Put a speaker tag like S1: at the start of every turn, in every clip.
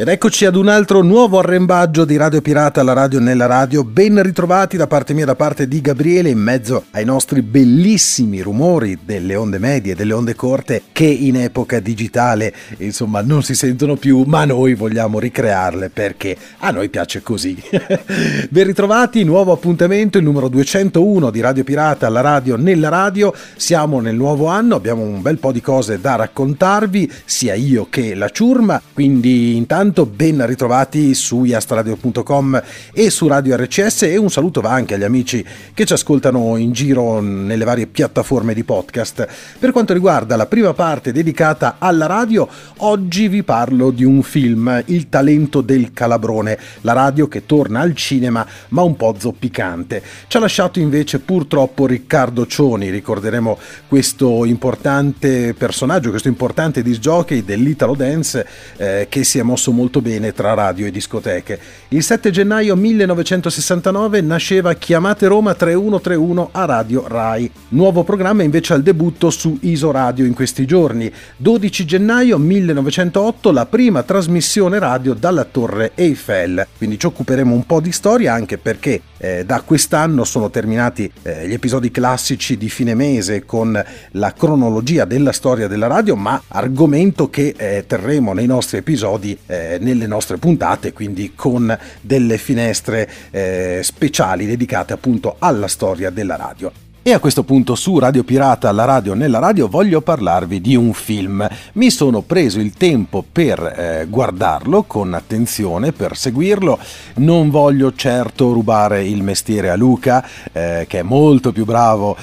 S1: Ed eccoci ad un altro nuovo arrembaggio di Radio Pirata alla radio nella radio. Ben ritrovati da parte mia, da parte di Gabriele, in mezzo ai nostri bellissimi rumori delle onde medie, delle onde corte, che in epoca digitale, insomma, non si sentono più, ma noi vogliamo ricrearle perché a noi piace così. ben ritrovati, nuovo appuntamento, il numero 201 di Radio Pirata alla radio nella radio. Siamo nel nuovo anno, abbiamo un bel po' di cose da raccontarvi, sia io che la ciurma, quindi intanto intanto ben ritrovati su iastradio.com e su Radio RCS e un saluto va anche agli amici che ci ascoltano in giro nelle varie piattaforme di podcast. Per quanto riguarda la prima parte dedicata alla radio, oggi vi parlo di un film, Il talento del calabrone, la radio che torna al cinema ma un po' zoppicante. Ci ha lasciato invece purtroppo Riccardo Cioni, ricorderemo questo importante personaggio, questo importante disc jockey dell'Italo Dance eh, che si è mosso molto molto bene tra radio e discoteche. Il 7 gennaio 1969 nasceva Chiamate Roma 3131 a Radio Rai. Nuovo programma invece al debutto su Iso Radio in questi giorni. 12 gennaio 1908 la prima trasmissione radio dalla Torre Eiffel. Quindi ci occuperemo un po' di storia anche perché eh, da quest'anno sono terminati eh, gli episodi classici di fine mese con la cronologia della storia della radio, ma argomento che eh, terremo nei nostri episodi eh, nelle nostre puntate, quindi con delle finestre eh, speciali dedicate appunto alla storia della radio. E a questo punto su Radio Pirata, la radio nella radio, voglio parlarvi di un film. Mi sono preso il tempo per eh, guardarlo con attenzione, per seguirlo. Non voglio certo rubare il mestiere a Luca, eh, che è molto più bravo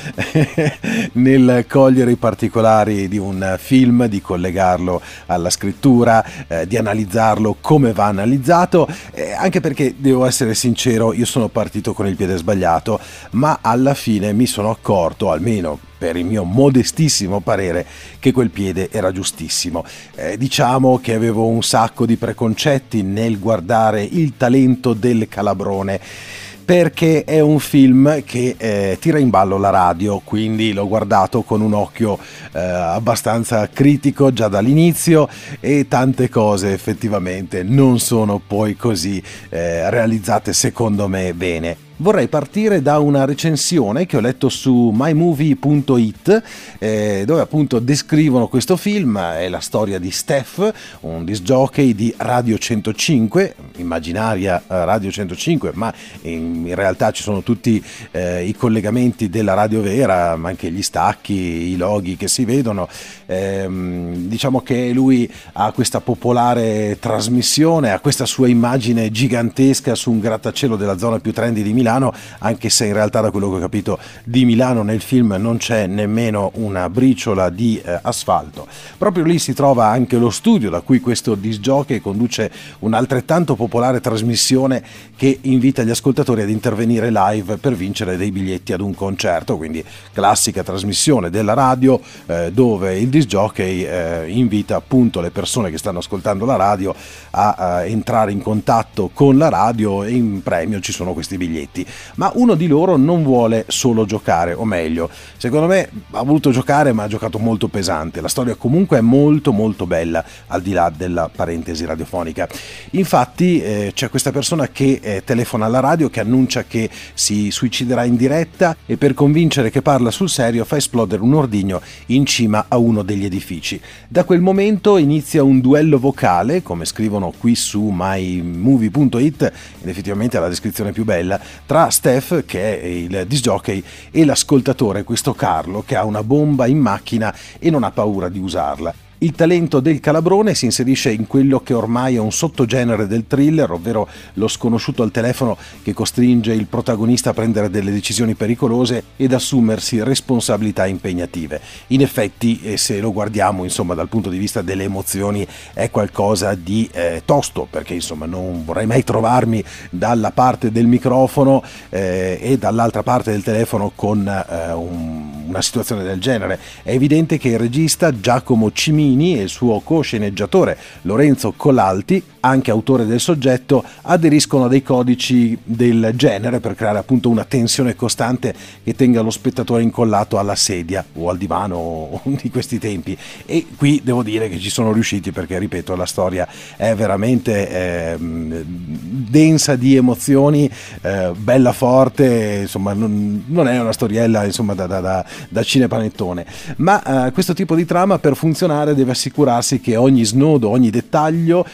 S1: nel cogliere i particolari di un film, di collegarlo alla scrittura, eh, di analizzarlo come va analizzato, eh, anche perché devo essere sincero, io sono partito con il piede sbagliato, ma alla fine mi sono sono accorto, almeno per il mio modestissimo parere, che quel piede era giustissimo. Eh, diciamo che avevo un sacco di preconcetti nel guardare il talento del calabrone perché è un film che eh, tira in ballo la radio, quindi l'ho guardato con un occhio eh, abbastanza critico già dall'inizio e tante cose effettivamente non sono poi così eh, realizzate secondo me bene vorrei partire da una recensione che ho letto su mymovie.it eh, dove appunto descrivono questo film, è la storia di Steph, un disc jockey di Radio 105, immaginaria eh, Radio 105, ma in, in realtà ci sono tutti eh, i collegamenti della radio vera, ma anche gli stacchi, i loghi che si vedono. Ehm, diciamo che lui ha questa popolare trasmissione, ha questa sua immagine gigantesca su un grattacielo della zona più trendy di Milano Milano, anche se in realtà da quello che ho capito di Milano nel film non c'è nemmeno una briciola di eh, asfalto. Proprio lì si trova anche lo studio da cui questo disc jockey conduce un'altrettanto popolare trasmissione che invita gli ascoltatori ad intervenire live per vincere dei biglietti ad un concerto, quindi classica trasmissione della radio eh, dove il disc jockey eh, invita appunto le persone che stanno ascoltando la radio a, a entrare in contatto con la radio e in premio ci sono questi biglietti avanti, ma uno di loro non vuole solo giocare, o meglio, secondo me ha voluto giocare ma ha giocato molto pesante. La storia comunque è molto molto bella, al di là della parentesi radiofonica. Infatti eh, c'è questa persona che eh, telefona alla radio che annuncia che si suiciderà in diretta e per convincere che parla sul serio fa esplodere un ordigno in cima a uno degli edifici. Da quel momento inizia un duello vocale, come scrivono qui su mymovie.it, ed effettivamente è la descrizione più bella, tra Steph, che è il disc jockey, e l'ascoltatore, questo Carlo, che ha una bomba in macchina e non ha paura di usarla. Il talento del calabrone si inserisce in quello che ormai è un sottogenere del thriller, ovvero lo sconosciuto al telefono che costringe il protagonista a prendere delle decisioni pericolose ed assumersi responsabilità impegnative. In effetti, eh, se lo guardiamo insomma, dal punto di vista delle emozioni, è qualcosa di eh, tosto, perché insomma, non vorrei mai trovarmi dalla parte del microfono eh, e dall'altra parte del telefono con eh, un una situazione del genere. È evidente che il regista Giacomo Cimini e il suo co-sceneggiatore Lorenzo Colalti, anche autore del soggetto, aderiscono a dei codici del genere per creare appunto una tensione costante che tenga lo spettatore incollato alla sedia o al divano di questi tempi. E qui devo dire che ci sono riusciti perché, ripeto, la storia è veramente eh, densa di emozioni, eh, bella forte, insomma non, non, è una storiella insomma, da, da, da, da cinepanettone, ma eh, questo tipo di trama per funzionare deve assicurarsi che ogni snodo, ogni dettaglio,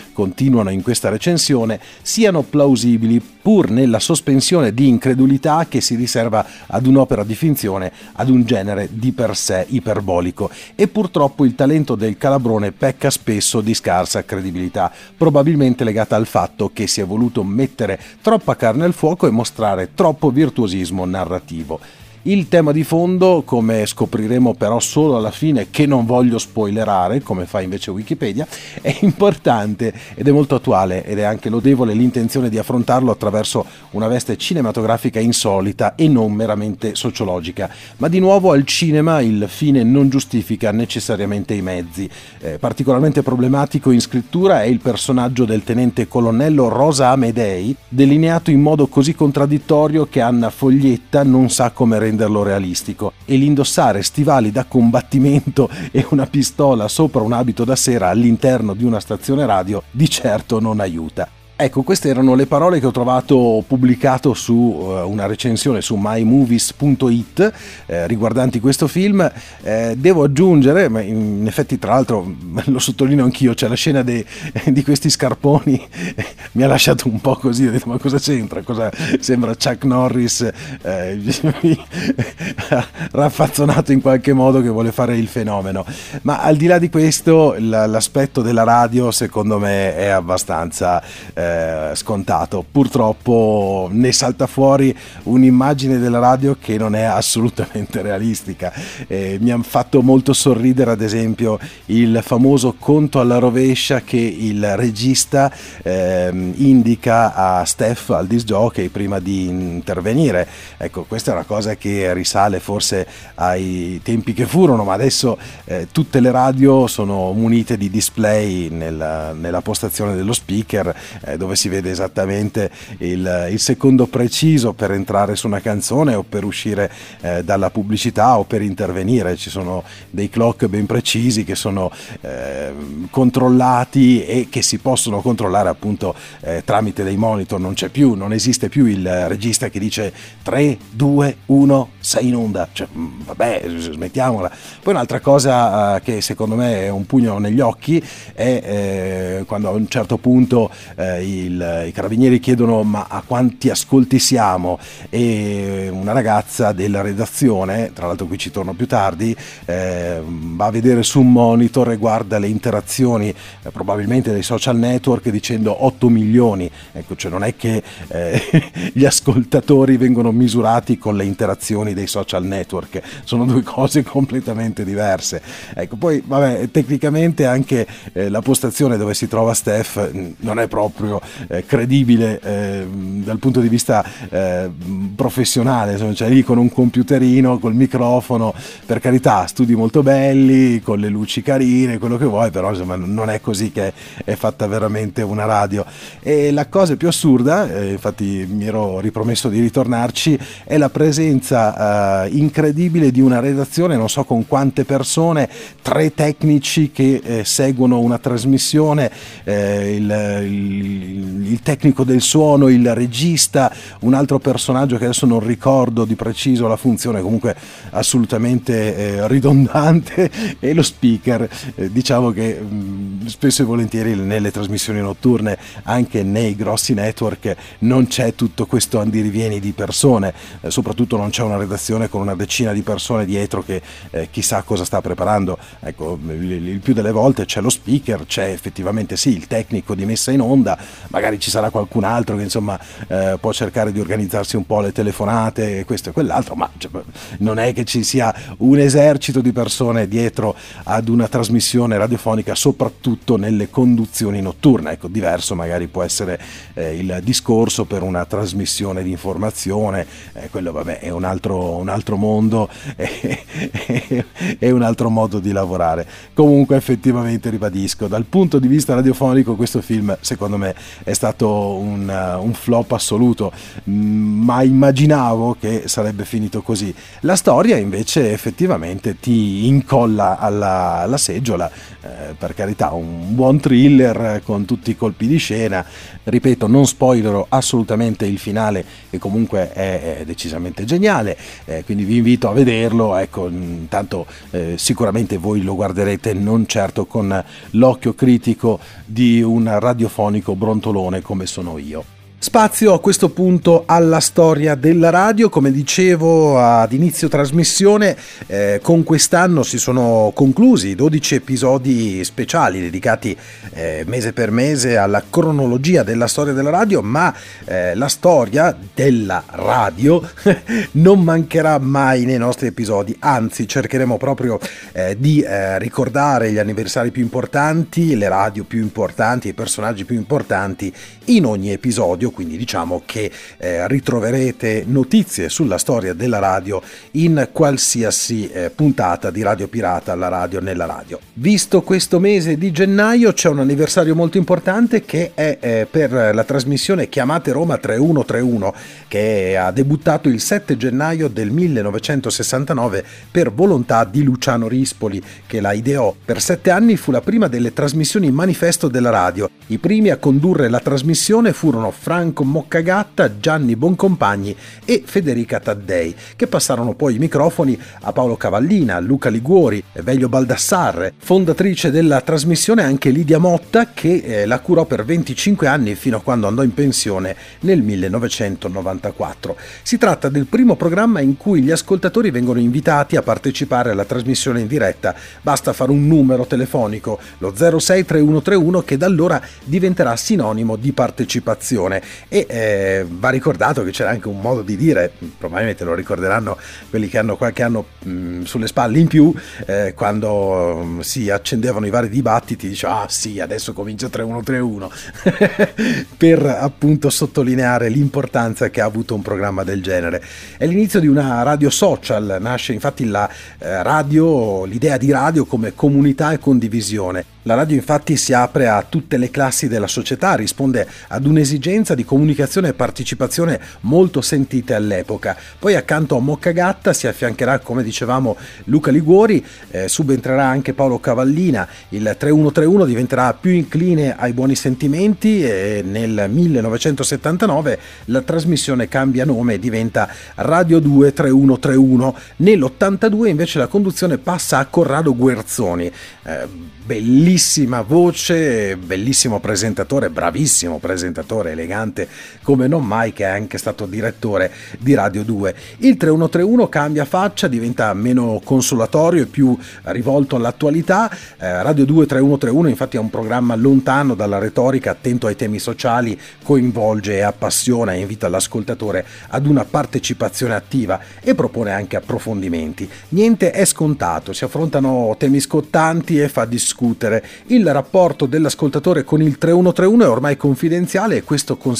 S1: continuano in questa recensione, siano plausibili pur nella sospensione di incredulità che si riserva ad un'opera di finzione, ad un genere di per sé iperbolico. E purtroppo il talento del Calabrone pecca spesso di scarsa credibilità, probabilmente legata al fatto che si è voluto mettere troppa carne al fuoco e mostrare troppo virtuosismo narrativo. Il tema di fondo, come scopriremo però solo alla fine, che non voglio spoilerare, come fa invece Wikipedia, è importante ed è molto attuale ed è anche lodevole l'intenzione di affrontarlo attraverso una veste cinematografica insolita e non meramente sociologica. Ma di nuovo al cinema il fine non giustifica necessariamente i mezzi. Eh, particolarmente problematico in scrittura è il personaggio del tenente colonnello Rosa Amedei, delineato in modo così contraddittorio che Anna Foglietta non sa come rendere renderlo realistico e l'indossare stivali da combattimento e una pistola sopra un abito da sera all'interno di una stazione radio di certo non aiuta. Ecco, queste erano le parole che ho trovato pubblicato su uh, una recensione su mymovies.it eh, riguardanti questo film. Eh, devo aggiungere, ma in effetti tra l'altro lo sottolineo anch'io, c'è la scena de, di questi scarponi, mi ha lasciato un po' così, ho detto ma cosa c'entra? Cosa, sembra Chuck Norris eh, raffazzonato in qualche modo che vuole fare il fenomeno. Ma al di là di questo, l'aspetto della radio secondo me è abbastanza eh, scontato. Purtroppo ne salta fuori un'immagine della radio che non è assolutamente realistica. Eh, mi ha fatto molto sorridere, ad esempio, il famoso conto alla rovescia che il regista eh, indica a Steph al disc jockey prima di intervenire. Ecco, questa è una cosa che risale forse ai tempi che furono, ma adesso eh, tutte le radio sono munite di display nella, nella postazione dello speaker eh, eh, dove si vede esattamente il, il, secondo preciso per entrare su una canzone o per uscire eh, dalla pubblicità o per intervenire. Ci sono dei clock ben precisi che sono eh, controllati e che si possono controllare appunto eh, tramite dei monitor. Non c'è più, non esiste più il regista che dice 3, 2, 1, sei in onda. Cioè, mm, vabbè, smettiamola. Poi un'altra cosa eh, che secondo me è un pugno negli occhi è eh, quando a un certo punto eh, il, i carabinieri chiedono ma a quanti ascolti siamo e una ragazza della redazione, tra l'altro qui ci torno più tardi, eh, va a vedere su un monitor e guarda le interazioni eh, probabilmente dei social network dicendo 8 milioni, ecco cioè non è che eh, gli ascoltatori vengono misurati con le interazioni dei social network, sono due cose completamente diverse. Ecco, poi vabbè, tecnicamente anche eh, la postazione dove si trova Steph non è proprio proprio eh, credibile eh, dal punto di vista eh, professionale, insomma, cioè lì con un computerino, col microfono, per carità, studi molto belli, con le luci carine, quello che vuoi, però insomma non è così che è fatta veramente una radio. E la cosa più assurda, eh, infatti mi ero ripromesso di ritornarci, è la presenza eh, incredibile di una redazione, non so con quante persone, tre tecnici che eh, seguono una trasmissione, il, il il, tecnico del suono, il regista, un altro personaggio che adesso non ricordo di preciso la funzione, comunque assolutamente eh, ridondante, e lo speaker. Eh, diciamo che mh, mm, spesso e volentieri nelle trasmissioni notturne, anche nei grossi network, non c'è tutto questo andirivieni di persone, eh, soprattutto non c'è una redazione con una decina di persone dietro che eh, chissà cosa sta preparando. Ecco, il, il più delle volte c'è lo speaker, c'è effettivamente sì il tecnico di messa in onda, magari ci sarà qualcun altro che insomma eh, può cercare di organizzarsi un po' le telefonate, questo e quell'altro, ma cioè, non è che ci sia un esercito di persone dietro ad una trasmissione radiofonica, soprattutto nelle conduzioni notturne. Ecco, diverso magari può essere eh, il discorso per una trasmissione di informazione, eh, quello vabbè è un altro, un altro mondo e un altro modo di lavorare. Comunque effettivamente ribadisco, dal punto di vista radiofonico questo film secondo me è stato un, uh, un flop assoluto, mm, ma immaginavo che sarebbe finito così. La storia invece effettivamente ti incolla alla, alla seggiola, eh, per carità un buon thriller con tutti i colpi di scena, ripeto non spoilerò assolutamente il finale che comunque è, è decisamente geniale, eh, quindi vi invito a vederlo, ecco, intanto eh, sicuramente voi lo guarderete non certo con l'occhio critico di un radiofonico brontolone come sono io. Spazio a questo punto alla storia della radio, come dicevo ad inizio trasmissione, eh, con quest'anno si sono conclusi 12 episodi speciali dedicati eh, mese per mese alla cronologia della storia della radio, ma eh, la storia della radio non mancherà mai nei nostri episodi, anzi cercheremo proprio eh, di eh, ricordare gli anniversari più importanti, le radio più importanti, i personaggi più importanti in ogni episodio quindi diciamo che eh, ritroverete notizie sulla storia della radio in qualsiasi eh, puntata di Radio Pirata, la radio nella radio. Visto questo mese di gennaio c'è un anniversario molto importante che è eh, per la trasmissione Chiamate Roma 3131 che ha debuttato il 7 gennaio del 1969 per volontà di Luciano Rispoli che la ideò. Per sette anni fu la prima delle trasmissioni manifesto della radio. I primi a condurre la trasmissione furono Franco Franco Moccagatta, Gianni Boncompagni e Federica Taddei, che passarono poi i microfoni a Paolo Cavallina, Luca Liguori, Veglio Baldassarre, fondatrice della trasmissione anche Lidia Motta, che eh, la curò per 25 anni fino a quando andò in pensione nel 1994. Si tratta del primo programma in cui gli ascoltatori vengono invitati a partecipare alla trasmissione in diretta. Basta fare un numero telefonico, lo 063131, che da allora diventerà sinonimo di partecipazione e eh, va ricordato che c'era anche un modo di dire, probabilmente lo ricorderanno quelli che hanno qualche anno mh, sulle spalle in più, eh, quando mh, si accendevano i vari dibattiti, dice ah sì, adesso comincia 3131, per appunto sottolineare l'importanza che ha avuto un programma del genere. È l'inizio di una radio social, nasce infatti la eh, radio, l'idea di radio come comunità e condivisione. La radio infatti si apre a tutte le classi della società, risponde ad un'esigenza di comunicazione e partecipazione molto sentite all'epoca. Poi accanto a Moccagatta si affiancherà, come dicevamo, Luca Liguori, eh, subentrerà anche Paolo Cavallina, il 3131 diventerà più incline ai buoni sentimenti e nel 1979 la trasmissione cambia nome e diventa Radio 2 3131. Nell'82 invece la conduzione passa a Corrado Guerzoni. Eh, bellissima voce, bellissimo presentatore, bravissimo presentatore, elegante come non mai, che è anche stato direttore di Radio 2. Il 3131 cambia faccia, diventa meno consolatorio e più rivolto all'attualità. Eh, Radio 2 3131 infatti è un programma lontano dalla retorica, attento ai temi sociali, coinvolge e appassiona e invita l'ascoltatore ad una partecipazione attiva e propone anche approfondimenti. Niente è scontato, si affrontano temi scottanti e fa discutere discutere. Il rapporto dell'ascoltatore con il 3131 è ormai confidenziale e questo consente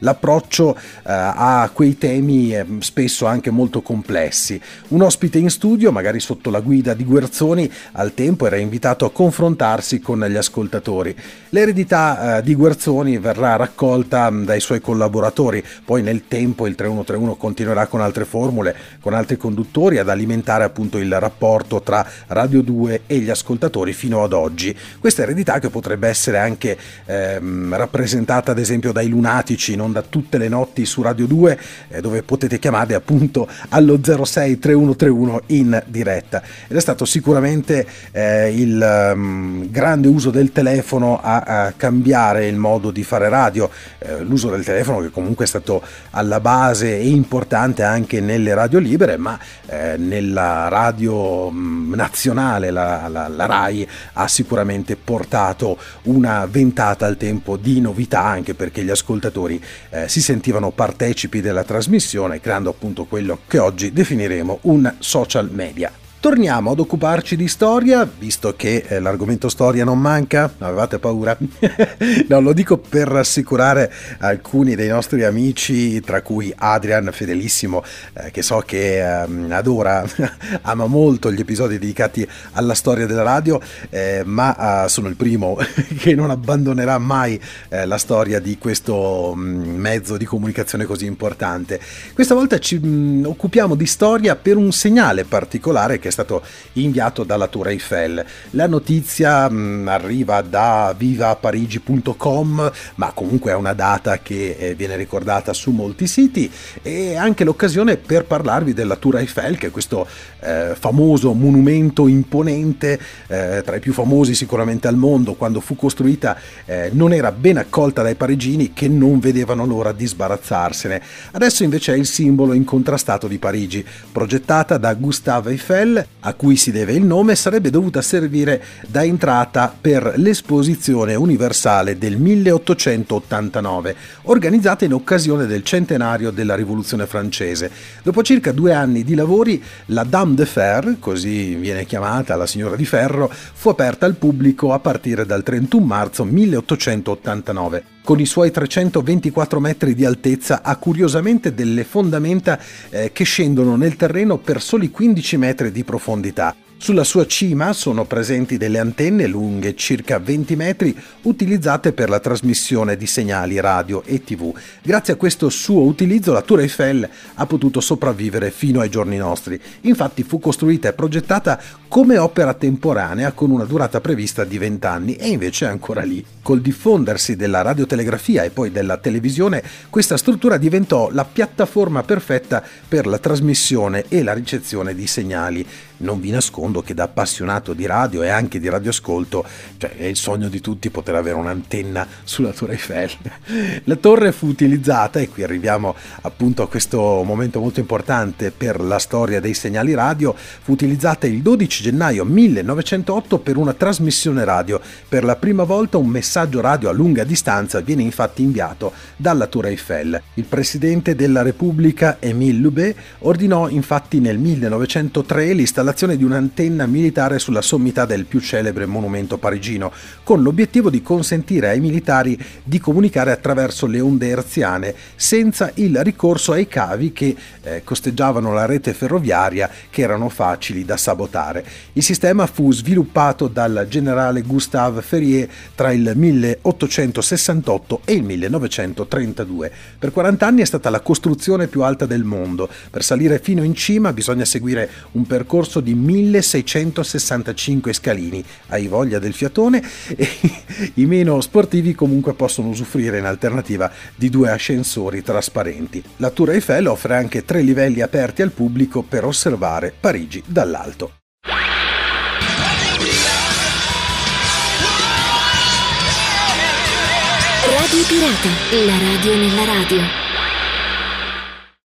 S1: l'approccio eh, a quei temi eh, spesso anche molto complessi. Un ospite in studio, magari sotto la guida di Guerzoni, al tempo era invitato a confrontarsi con gli ascoltatori. L'eredità eh, di Guerzoni verrà raccolta mh, dai suoi collaboratori, poi nel tempo il 3131 continuerà con altre formule, con altri conduttori ad alimentare appunto il rapporto tra Radio 2 e gli ascoltatori fino ad oggi. Questa eredità che potrebbe essere anche ehm, rappresentata ad esempio dai lunatici, non da tutte le notti su Radio 2, eh, dove potete chiamare appunto allo 06 3131 in diretta. Ed è stato sicuramente eh, il um, grande uso del telefono a, a, cambiare il modo di fare radio, eh, l'uso del telefono che comunque è stato alla base e importante anche nelle radio libere, ma eh, nella radio um, nazionale, la, la, la RAI, ha sicuramente portato una ventata al tempo di novità anche perché gli ascoltatori eh, si sentivano partecipi della trasmissione creando appunto quello che oggi definiremo un social media. Torniamo ad occuparci di storia, visto che eh, l'argomento storia non manca. Avevate paura? no, lo dico per rassicurare alcuni dei nostri amici, tra cui Adrian, fedelissimo, eh, che so che eh, adora, ama molto gli episodi dedicati alla storia della radio, eh, ma eh, sono il primo che non abbandonerà mai eh, la storia di questo mh, mm, mezzo di comunicazione così importante. Questa volta ci mh, mm, occupiamo di storia per un segnale particolare che stato inviato dalla Tour Eiffel. La notizia mh, mm, arriva da vivaparigi.com, ma comunque è una data che eh, viene ricordata su molti siti e anche l'occasione per parlarvi della Tour Eiffel, che è questo eh, famoso monumento imponente, eh, tra i più famosi sicuramente al mondo, quando fu costruita eh, non era ben accolta dai parigini che non vedevano l'ora di sbarazzarsene. Adesso invece è il simbolo incontrastato di Parigi, progettata da Gustave Eiffel a cui si deve il nome, sarebbe dovuta servire da entrata per l'esposizione universale del 1889, organizzata in occasione del centenario della Rivoluzione francese. Dopo circa due anni di lavori, la Dame de Fer, così viene chiamata la signora di ferro, fu aperta al pubblico a partire dal 31 marzo 1889 con i suoi 324 metri di altezza ha curiosamente delle fondamenta eh, che scendono nel terreno per soli 15 metri di profondità. Sulla sua cima sono presenti delle antenne lunghe circa 20 metri utilizzate per la trasmissione di segnali radio e tv. Grazie a questo suo utilizzo la Tour Eiffel ha potuto sopravvivere fino ai giorni nostri. Infatti fu costruita e progettata come opera temporanea con una durata prevista di 20 anni e invece è ancora lì. Col diffondersi della radiotelegrafia e poi della televisione, questa struttura diventò la piattaforma perfetta per la trasmissione e la ricezione di segnali. Non vi nascondo che da appassionato di radio e anche di radioascolto, cioè è il sogno di tutti poter avere un'antenna sulla Torre Eiffel. La torre fu utilizzata, e qui arriviamo appunto a questo momento molto importante per la storia dei segnali radio, fu utilizzata il 12 gennaio 1908 per una trasmissione radio. Per la prima volta un messaggio radio a lunga distanza viene infatti inviato dalla Torre Eiffel. Il presidente della Repubblica, Émile Loubet, ordinò infatti nel 1903 l'installazione l'installazione di un'antenna militare sulla sommità del più celebre monumento parigino, con l'obiettivo di consentire ai militari di comunicare attraverso le onde erziane senza il ricorso ai cavi che eh, costeggiavano la rete ferroviaria che erano facili da sabotare. Il sistema fu sviluppato dal generale Gustave Ferrier tra il 1868 e il 1932. Per 40 anni è stata la costruzione più alta del mondo. Per salire fino in cima bisogna seguire un percorso di 1665 scalini. Hai voglia del fiatone? E I meno sportivi comunque possono usufruire in alternativa di due ascensori trasparenti. La Tour Eiffel offre anche tre livelli aperti al pubblico per osservare Parigi dall'alto.
S2: Radio Pirata, la radio nella radio.